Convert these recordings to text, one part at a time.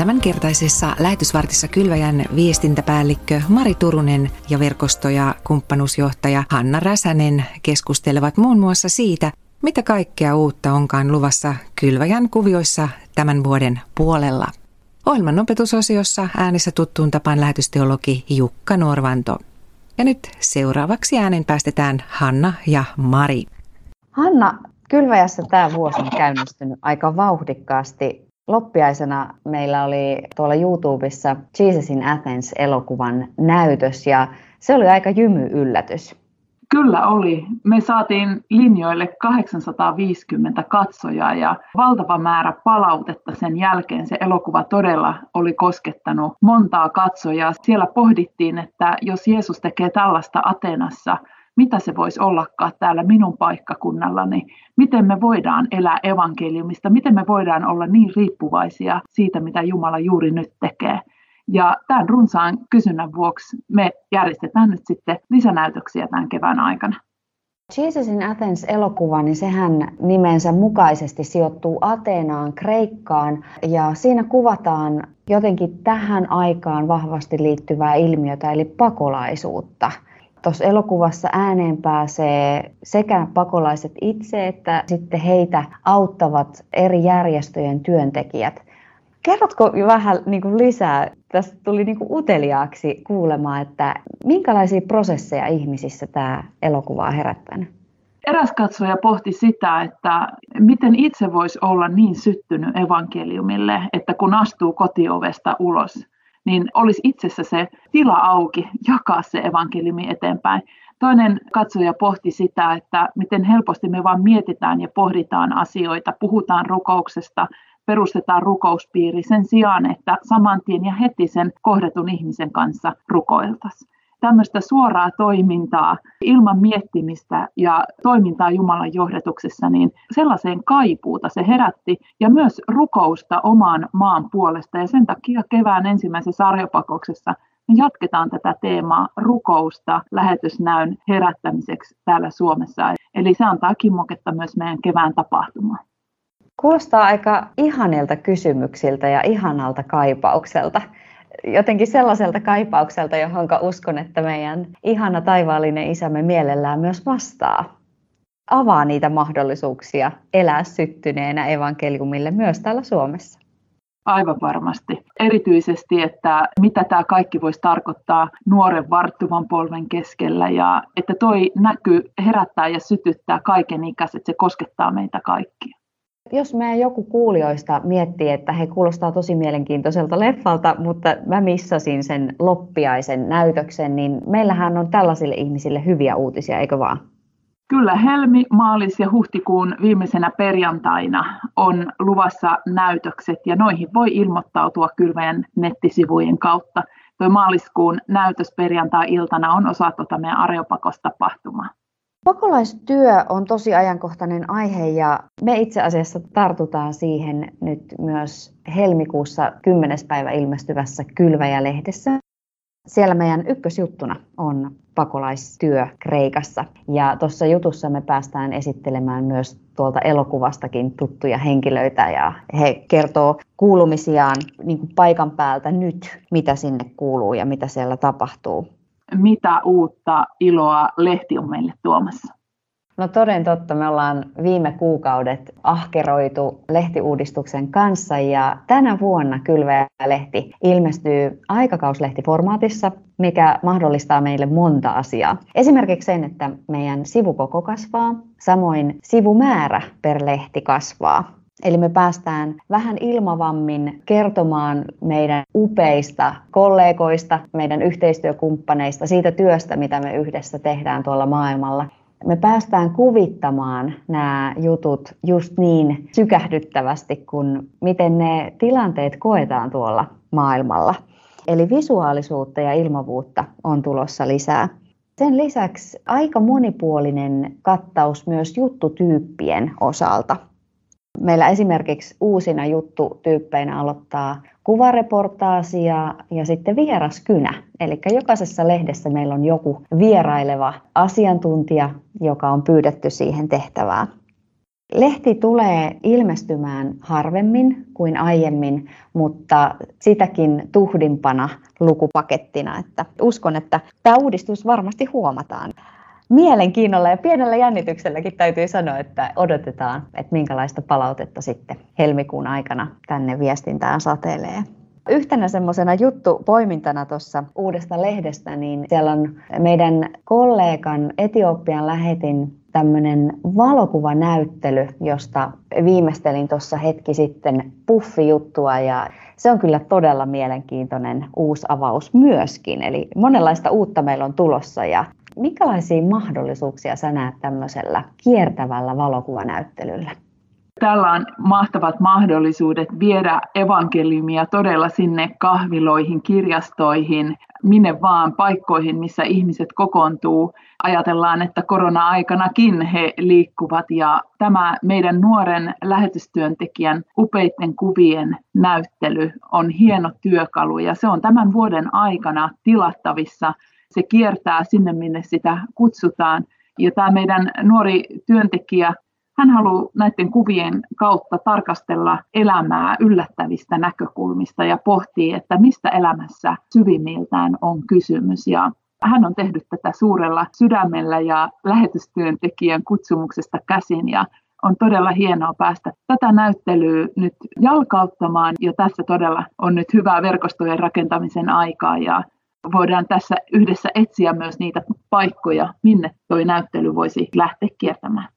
Tämänkertaisessa lähetysvartissa Kylväjän viestintäpäällikkö Mari Turunen ja verkosto- ja kumppanuusjohtaja Hanna Räsänen keskustelevat muun muassa siitä, mitä kaikkea uutta onkaan luvassa Kylväjän kuvioissa tämän vuoden puolella. Ohjelman opetusosiossa äänessä tuttuun tapaan lähetysteologi Jukka Norvanto. Ja nyt seuraavaksi äänen päästetään Hanna ja Mari. Hanna, Kylväjässä tämä vuosi on käynnistynyt aika vauhdikkaasti. Loppiaisena meillä oli tuolla YouTubessa Jesus in Athens-elokuvan näytös ja se oli aika jymy yllätys. Kyllä oli. Me saatiin linjoille 850 katsojaa ja valtava määrä palautetta sen jälkeen. Se elokuva todella oli koskettanut montaa katsojaa. Siellä pohdittiin, että jos Jeesus tekee tällaista Atenassa, mitä se voisi ollakaan täällä minun paikkakunnallani, miten me voidaan elää evankeliumista, miten me voidaan olla niin riippuvaisia siitä, mitä Jumala juuri nyt tekee. Ja tämän runsaan kysynnän vuoksi me järjestetään nyt sitten lisänäytöksiä tämän kevään aikana. Jesus in Athens-elokuva, niin sehän nimensä mukaisesti sijoittuu Ateenaan, Kreikkaan, ja siinä kuvataan jotenkin tähän aikaan vahvasti liittyvää ilmiötä, eli pakolaisuutta. Tuossa elokuvassa ääneen pääsee sekä pakolaiset itse että sitten heitä auttavat eri järjestöjen työntekijät. Kerrotko vähän niin kuin lisää? Tästä tuli niin kuin uteliaaksi kuulemaan, että minkälaisia prosesseja ihmisissä tämä elokuva on herättänyt? Eräs katsoja pohti sitä, että miten itse voisi olla niin syttynyt evankeliumille, että kun astuu kotiovesta ulos, niin olisi itsessä se tila auki jakaa se evankeliumi eteenpäin. Toinen katsoja pohti sitä, että miten helposti me vaan mietitään ja pohditaan asioita, puhutaan rukouksesta, perustetaan rukouspiiri sen sijaan, että saman tien ja heti sen kohdatun ihmisen kanssa rukoiltaisiin. Tämmöistä suoraa toimintaa ilman miettimistä ja toimintaa Jumalan johdatuksessa, niin sellaiseen kaipuuta se herätti ja myös rukousta omaan maan puolesta. Ja sen takia kevään ensimmäisessä arjopakouksessa me jatketaan tätä teemaa rukousta lähetysnäyn herättämiseksi täällä Suomessa. Eli se antaa kimmoketta myös meidän kevään tapahtumaan. Kuulostaa aika ihanilta kysymyksiltä ja ihanalta kaipaukselta. Jotenkin sellaiselta kaipaukselta, johon uskon, että meidän ihana taivaallinen isämme mielellään myös vastaa. Avaa niitä mahdollisuuksia elää syttyneenä evankeliumille myös täällä Suomessa. Aivan varmasti. Erityisesti, että mitä tämä kaikki voisi tarkoittaa nuoren varttuvan polven keskellä ja että toi näky herättää ja sytyttää kaiken ikäiset, se koskettaa meitä kaikkia. Jos meidän joku kuulijoista miettii, että he kuulostaa tosi mielenkiintoiselta leffalta, mutta mä missasin sen loppiaisen näytöksen, niin meillähän on tällaisille ihmisille hyviä uutisia, eikö vaan? Kyllä, helmi, maalis ja huhtikuun viimeisenä perjantaina on luvassa näytökset ja noihin voi ilmoittautua kyllä meidän nettisivujen kautta. Tuo maaliskuun näytös perjantai-iltana on osa tuota meidän Areopakos-tapahtumaa. Pakolaistyö on tosi ajankohtainen aihe ja me itse asiassa tartutaan siihen nyt myös helmikuussa 10. päivä ilmestyvässä Kylväjä-lehdessä. Siellä meidän ykkösjuttuna on pakolaistyö Kreikassa. Ja tuossa jutussa me päästään esittelemään myös tuolta elokuvastakin tuttuja henkilöitä ja he kertoo kuulumisiaan niin kuin paikan päältä nyt, mitä sinne kuuluu ja mitä siellä tapahtuu mitä uutta iloa lehti on meille tuomassa? No toden totta, me ollaan viime kuukaudet ahkeroitu lehtiuudistuksen kanssa ja tänä vuonna Kylväjä-lehti ilmestyy aikakauslehtiformaatissa, mikä mahdollistaa meille monta asiaa. Esimerkiksi sen, että meidän sivukoko kasvaa, samoin sivumäärä per lehti kasvaa. Eli me päästään vähän ilmavammin kertomaan meidän upeista kollegoista, meidän yhteistyökumppaneista, siitä työstä, mitä me yhdessä tehdään tuolla maailmalla. Me päästään kuvittamaan nämä jutut just niin sykähdyttävästi kuin miten ne tilanteet koetaan tuolla maailmalla. Eli visuaalisuutta ja ilmavuutta on tulossa lisää. Sen lisäksi aika monipuolinen kattaus myös juttutyyppien osalta. Meillä esimerkiksi uusina juttutyyppeinä aloittaa kuvareportaasi ja, ja sitten vieraskynä. Eli jokaisessa lehdessä meillä on joku vieraileva asiantuntija, joka on pyydetty siihen tehtävään. Lehti tulee ilmestymään harvemmin kuin aiemmin, mutta sitäkin tuhdimpana lukupakettina. Että uskon, että tämä uudistus varmasti huomataan. Mielenkiinnolla ja pienellä jännitykselläkin täytyy sanoa, että odotetaan, että minkälaista palautetta sitten helmikuun aikana tänne viestintään satelee. Yhtenä semmoisena poimintana tuossa uudesta lehdestä, niin siellä on meidän kollegan Etiopian lähetin tämmöinen valokuvanäyttely, josta viimeistelin tuossa hetki sitten puffijuttua ja se on kyllä todella mielenkiintoinen uusi avaus myöskin. Eli monenlaista uutta meillä on tulossa ja minkälaisia mahdollisuuksia sä näet tämmöisellä kiertävällä valokuvanäyttelyllä? Tällä on mahtavat mahdollisuudet viedä evankeliumia todella sinne kahviloihin, kirjastoihin, minne vaan paikkoihin, missä ihmiset kokoontuu. Ajatellaan, että korona-aikanakin he liikkuvat ja tämä meidän nuoren lähetystyöntekijän upeiden kuvien näyttely on hieno työkalu ja se on tämän vuoden aikana tilattavissa. Se kiertää sinne, minne sitä kutsutaan. Ja tämä meidän nuori työntekijä hän haluaa näiden kuvien kautta tarkastella elämää yllättävistä näkökulmista ja pohtii, että mistä elämässä syvimmiltään on kysymys. Ja hän on tehnyt tätä suurella sydämellä ja lähetystyöntekijän kutsumuksesta käsin ja on todella hienoa päästä tätä näyttelyä nyt jalkauttamaan ja tässä todella on nyt hyvää verkostojen rakentamisen aikaa ja voidaan tässä yhdessä etsiä myös niitä paikkoja, minne tuo näyttely voisi lähteä kiertämään.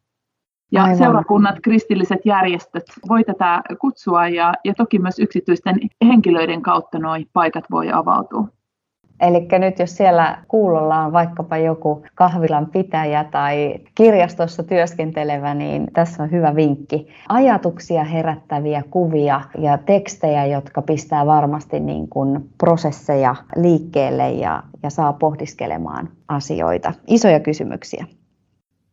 Ja Aivan. seurakunnat, kristilliset järjestöt voi tätä kutsua ja, ja toki myös yksityisten henkilöiden kautta nuo paikat voi avautua. Eli nyt jos siellä kuulolla on vaikkapa joku kahvilan pitäjä tai kirjastossa työskentelevä, niin tässä on hyvä vinkki. Ajatuksia herättäviä kuvia ja tekstejä, jotka pistää varmasti niin kuin prosesseja liikkeelle ja, ja saa pohdiskelemaan asioita. Isoja kysymyksiä.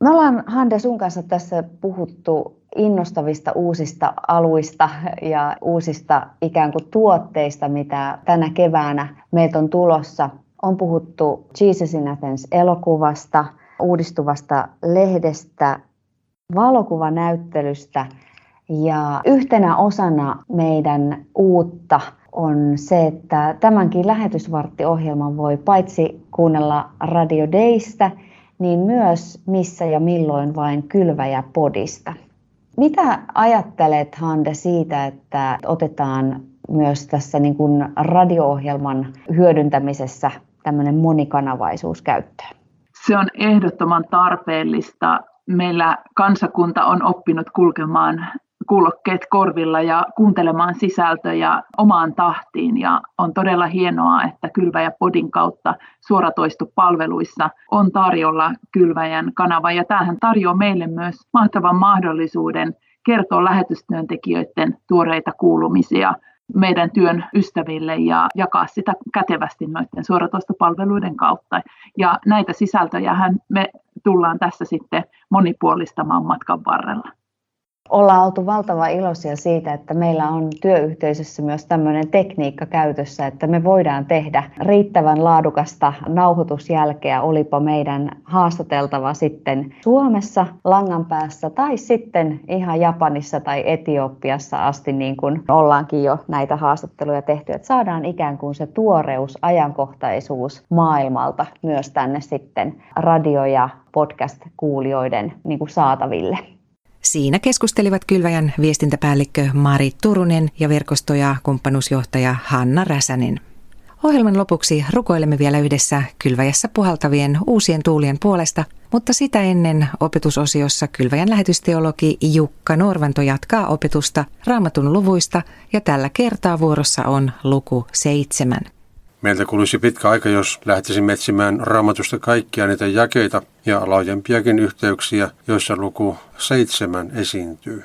Me ollaan Hande sun kanssa tässä puhuttu innostavista uusista aluista ja uusista ikään kuin tuotteista, mitä tänä keväänä meiltä on tulossa. On puhuttu Jesus in Athens elokuvasta, uudistuvasta lehdestä, valokuvanäyttelystä ja yhtenä osana meidän uutta on se, että tämänkin lähetysvarttiohjelman voi paitsi kuunnella Radio Daystä, niin myös missä ja milloin vain kylväjä podista. Mitä ajattelet Hande siitä, että otetaan myös tässä niin kuin radio-ohjelman hyödyntämisessä tämmöinen monikanavaisuus käyttöön? Se on ehdottoman tarpeellista. Meillä kansakunta on oppinut kulkemaan kuulokkeet korvilla ja kuuntelemaan sisältöjä omaan tahtiin. Ja on todella hienoa, että Kylväjä Podin kautta suoratoistopalveluissa on tarjolla Kylväjän kanava. Ja tämähän tarjoaa meille myös mahtavan mahdollisuuden kertoa lähetystyöntekijöiden tuoreita kuulumisia meidän työn ystäville ja jakaa sitä kätevästi noiden suoratoistopalveluiden kautta. Ja näitä sisältöjä me tullaan tässä sitten monipuolistamaan matkan varrella ollaan oltu valtava iloisia siitä, että meillä on työyhteisössä myös tämmöinen tekniikka käytössä, että me voidaan tehdä riittävän laadukasta nauhoitusjälkeä, olipa meidän haastateltava sitten Suomessa langan päässä tai sitten ihan Japanissa tai Etiopiassa asti, niin kuin ollaankin jo näitä haastatteluja tehty, että saadaan ikään kuin se tuoreus, ajankohtaisuus maailmalta myös tänne sitten radio- ja podcast-kuulijoiden niin kuin saataville. Siinä keskustelivat Kylväjän viestintäpäällikkö Mari Turunen ja verkosto- ja kumppanuusjohtaja Hanna Räsänen. Ohjelman lopuksi rukoilemme vielä yhdessä Kylväjässä puhaltavien uusien tuulien puolesta, mutta sitä ennen opetusosiossa Kylväjän lähetysteologi Jukka Norvanto jatkaa opetusta raamatun luvuista ja tällä kertaa vuorossa on luku seitsemän. Meiltä kuluisi pitkä aika, jos lähtisimme etsimään raamatusta kaikkia niitä jakeita ja laajempiakin yhteyksiä, joissa luku seitsemän esiintyy.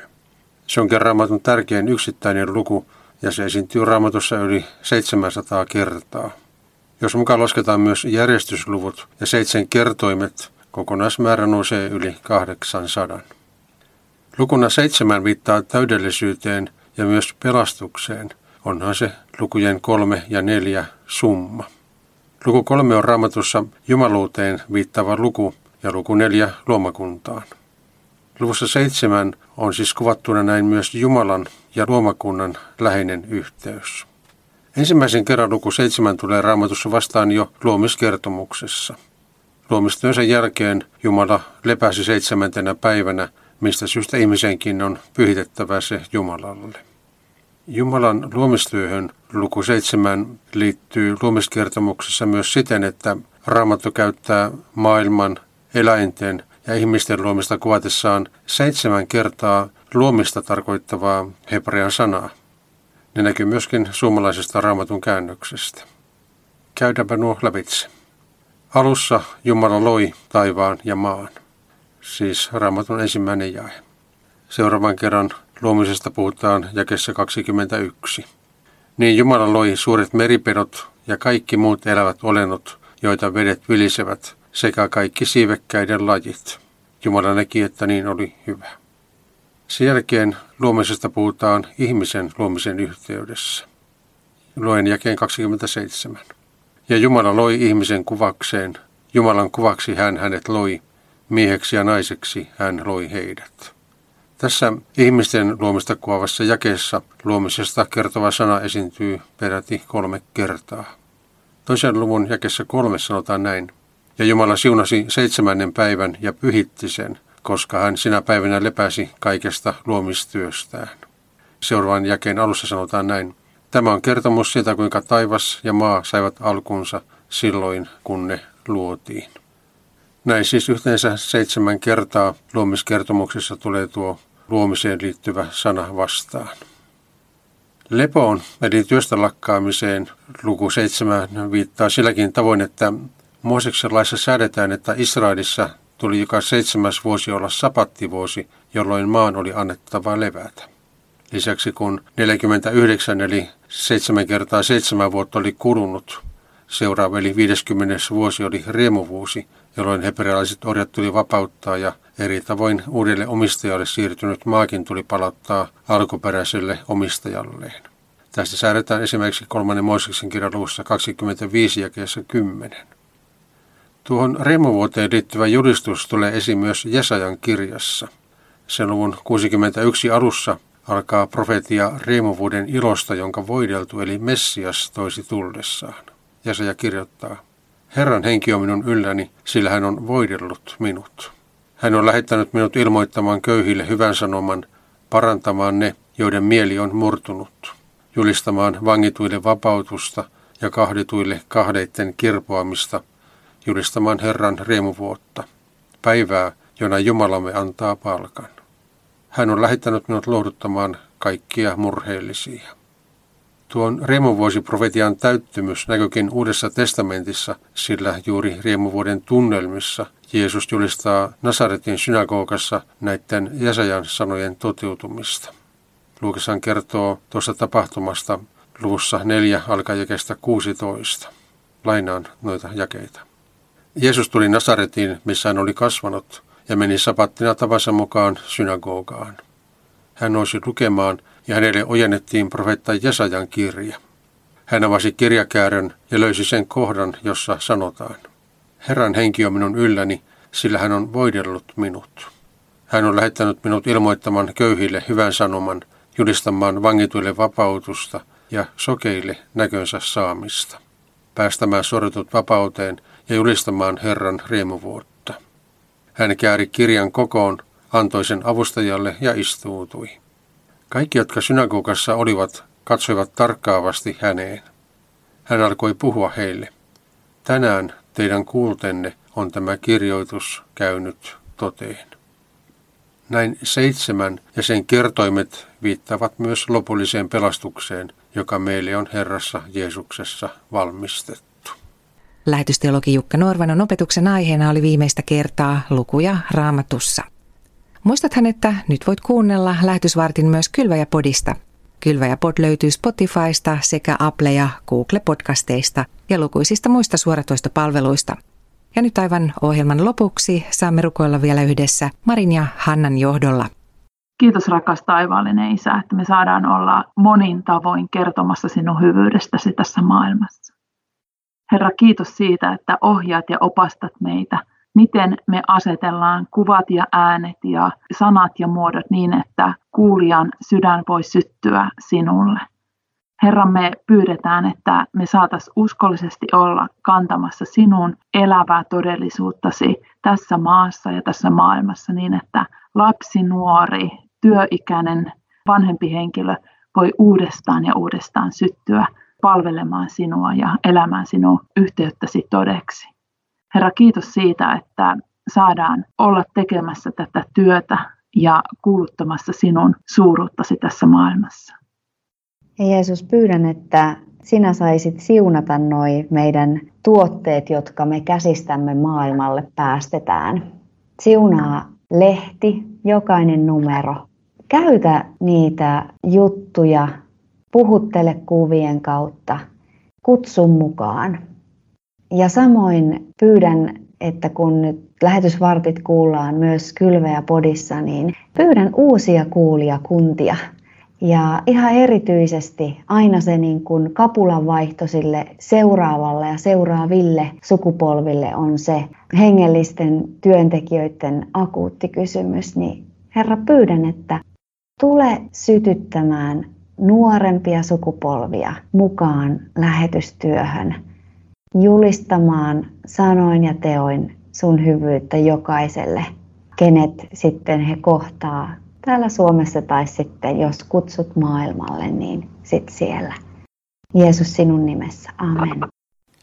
Se onkin raamatun tärkein yksittäinen luku ja se esiintyy raamatussa yli 700 kertaa. Jos mukaan lasketaan myös järjestysluvut ja seitsemän kertoimet, kokonaismäärä nousee yli 800. Lukuna seitsemän viittaa täydellisyyteen ja myös pelastukseen – onhan se lukujen kolme ja neljä summa. Luku kolme on raamatussa jumaluuteen viittava luku ja luku neljä luomakuntaan. Luvussa seitsemän on siis kuvattuna näin myös Jumalan ja luomakunnan läheinen yhteys. Ensimmäisen kerran luku seitsemän tulee raamatussa vastaan jo luomiskertomuksessa. Luomistyönsä jälkeen Jumala lepäsi seitsemäntenä päivänä, mistä syystä ihmisenkin on pyhitettävä se Jumalalle. Jumalan luomistyöhön luku 7 liittyy luomiskertomuksessa myös siten, että Raamattu käyttää maailman, eläinten ja ihmisten luomista kuvatessaan seitsemän kertaa luomista tarkoittavaa hebrean sanaa. Ne näkyy myöskin suomalaisesta raamatun käännöksestä. Käydäänpä nuo lävitse. Alussa Jumala loi taivaan ja maan, siis raamatun ensimmäinen jae. Seuraavan kerran luomisesta puhutaan jakessa 21. Niin Jumala loi suuret meripedot ja kaikki muut elävät olennot, joita vedet vilisevät, sekä kaikki siivekkäiden lajit. Jumala näki, että niin oli hyvä. Sen jälkeen luomisesta puhutaan ihmisen luomisen yhteydessä. Luen jakeen 27. Ja Jumala loi ihmisen kuvakseen. Jumalan kuvaksi hän hänet loi. Mieheksi ja naiseksi hän loi heidät. Tässä ihmisten luomista kuvaavassa jakeessa luomisesta kertova sana esiintyy peräti kolme kertaa. Toisen luvun jakessa kolme sanotaan näin. Ja Jumala siunasi seitsemännen päivän ja pyhitti sen, koska hän sinä päivänä lepäsi kaikesta luomistyöstään. Seuraavan jakeen alussa sanotaan näin. Tämä on kertomus siitä, kuinka taivas ja maa saivat alkunsa silloin, kun ne luotiin. Näin siis yhteensä seitsemän kertaa luomiskertomuksessa tulee tuo luomiseen liittyvä sana vastaan. Lepoon eli työstä lakkaamiseen luku 7 viittaa silläkin tavoin, että Mooseksen laissa säädetään, että Israelissa tuli joka seitsemäs vuosi olla sapattivuosi, jolloin maan oli annettava levätä. Lisäksi kun 49 eli 7 kertaa 7 vuotta oli kulunut, seuraava eli 50 vuosi oli riemuvuosi, jolloin hebrealaiset orjat tuli vapauttaa ja eri tavoin uudelle omistajalle siirtynyt maakin tuli palauttaa alkuperäiselle omistajalleen. Tästä säädetään esimerkiksi kolmannen Mooseksen kirjan luvussa 25 ja 10. Tuohon riemuvuoteen liittyvä julistus tulee esiin myös Jesajan kirjassa. Sen luvun 61 alussa alkaa profetia riemuvuuden ilosta, jonka voideltu eli Messias toisi tullessaan. Jesaja kirjoittaa, Herran henki on minun ylläni, sillä hän on voidellut minut. Hän on lähettänyt minut ilmoittamaan köyhille hyvän sanoman, parantamaan ne, joiden mieli on murtunut, julistamaan vangituille vapautusta ja kahdituille kahdeitten kirpoamista, julistamaan Herran riemuvuotta, päivää, jona Jumalamme antaa palkan. Hän on lähettänyt minut lohduttamaan kaikkia murheellisia. Tuon riemuvuosiprofetian täyttymys näkyykin Uudessa testamentissa, sillä juuri riemuvuoden tunnelmissa Jeesus julistaa Nasaretin synagogassa näiden Jesajan sanojen toteutumista. Luukashan kertoo tuosta tapahtumasta luvussa 4 alkajakeesta 16. Lainaan noita jakeita. Jeesus tuli Nasaretiin, missä hän oli kasvanut, ja meni sapattina tavansa mukaan synagogaan. Hän nousi lukemaan ja hänelle ojennettiin profeetta Jesajan kirja. Hän avasi kirjakäärön ja löysi sen kohdan, jossa sanotaan, Herran henki on minun ylläni, sillä hän on voidellut minut. Hän on lähettänyt minut ilmoittamaan köyhille hyvän sanoman, julistamaan vangituille vapautusta ja sokeille näkönsä saamista, päästämään sortut vapauteen ja julistamaan Herran riemuvuotta. Hän kääri kirjan kokoon, antoi sen avustajalle ja istuutui. Kaikki, jotka synagogassa olivat, katsoivat tarkkaavasti häneen. Hän alkoi puhua heille. Tänään teidän kuultenne on tämä kirjoitus käynyt toteen. Näin seitsemän ja sen kertoimet viittavat myös lopulliseen pelastukseen, joka meille on Herrassa Jeesuksessa valmistettu. Lähetysteologi Jukka Norvanon opetuksen aiheena oli viimeistä kertaa lukuja raamatussa. Muistathan, että nyt voit kuunnella lähetysvartin myös Kylväjä-podista. Kylväjä-pod löytyy Spotifysta sekä Apple- ja Google-podcasteista ja lukuisista muista suoratoistopalveluista. Ja nyt aivan ohjelman lopuksi saamme rukoilla vielä yhdessä Marin ja Hannan johdolla. Kiitos rakas taivaallinen Isä, että me saadaan olla monin tavoin kertomassa sinun hyvyydestäsi tässä maailmassa. Herra, kiitos siitä, että ohjaat ja opastat meitä miten me asetellaan kuvat ja äänet ja sanat ja muodot niin, että kuulijan sydän voi syttyä sinulle. Herra, me pyydetään, että me saataisiin uskollisesti olla kantamassa sinun elävää todellisuuttasi tässä maassa ja tässä maailmassa niin, että lapsi, nuori, työikäinen, vanhempi henkilö voi uudestaan ja uudestaan syttyä palvelemaan sinua ja elämään sinun yhteyttäsi todeksi. Herra, kiitos siitä, että saadaan olla tekemässä tätä työtä ja kuuluttamassa sinun suuruuttasi tässä maailmassa. Ja Jeesus, pyydän, että sinä saisit siunata noi meidän tuotteet, jotka me käsistämme maailmalle päästetään. Siunaa lehti, jokainen numero. Käytä niitä juttuja, puhuttele kuvien kautta, kutsun mukaan. Ja samoin pyydän, että kun nyt lähetysvartit kuullaan myös Kylveä podissa, niin pyydän uusia kuulijakuntia – ja ihan erityisesti aina se niin kuin kapulan vaihto sille seuraavalle ja seuraaville sukupolville on se hengellisten työntekijöiden akuutti kysymys, niin Herra pyydän, että tule sytyttämään nuorempia sukupolvia mukaan lähetystyöhön, julistamaan sanoin ja teoin sun hyvyyttä jokaiselle, kenet sitten he kohtaa täällä Suomessa tai sitten jos kutsut maailmalle, niin sit siellä. Jeesus sinun nimessä. Amen.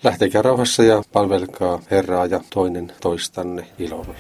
Lähtekää rauhassa ja palvelkaa Herraa ja toinen toistanne ilolla.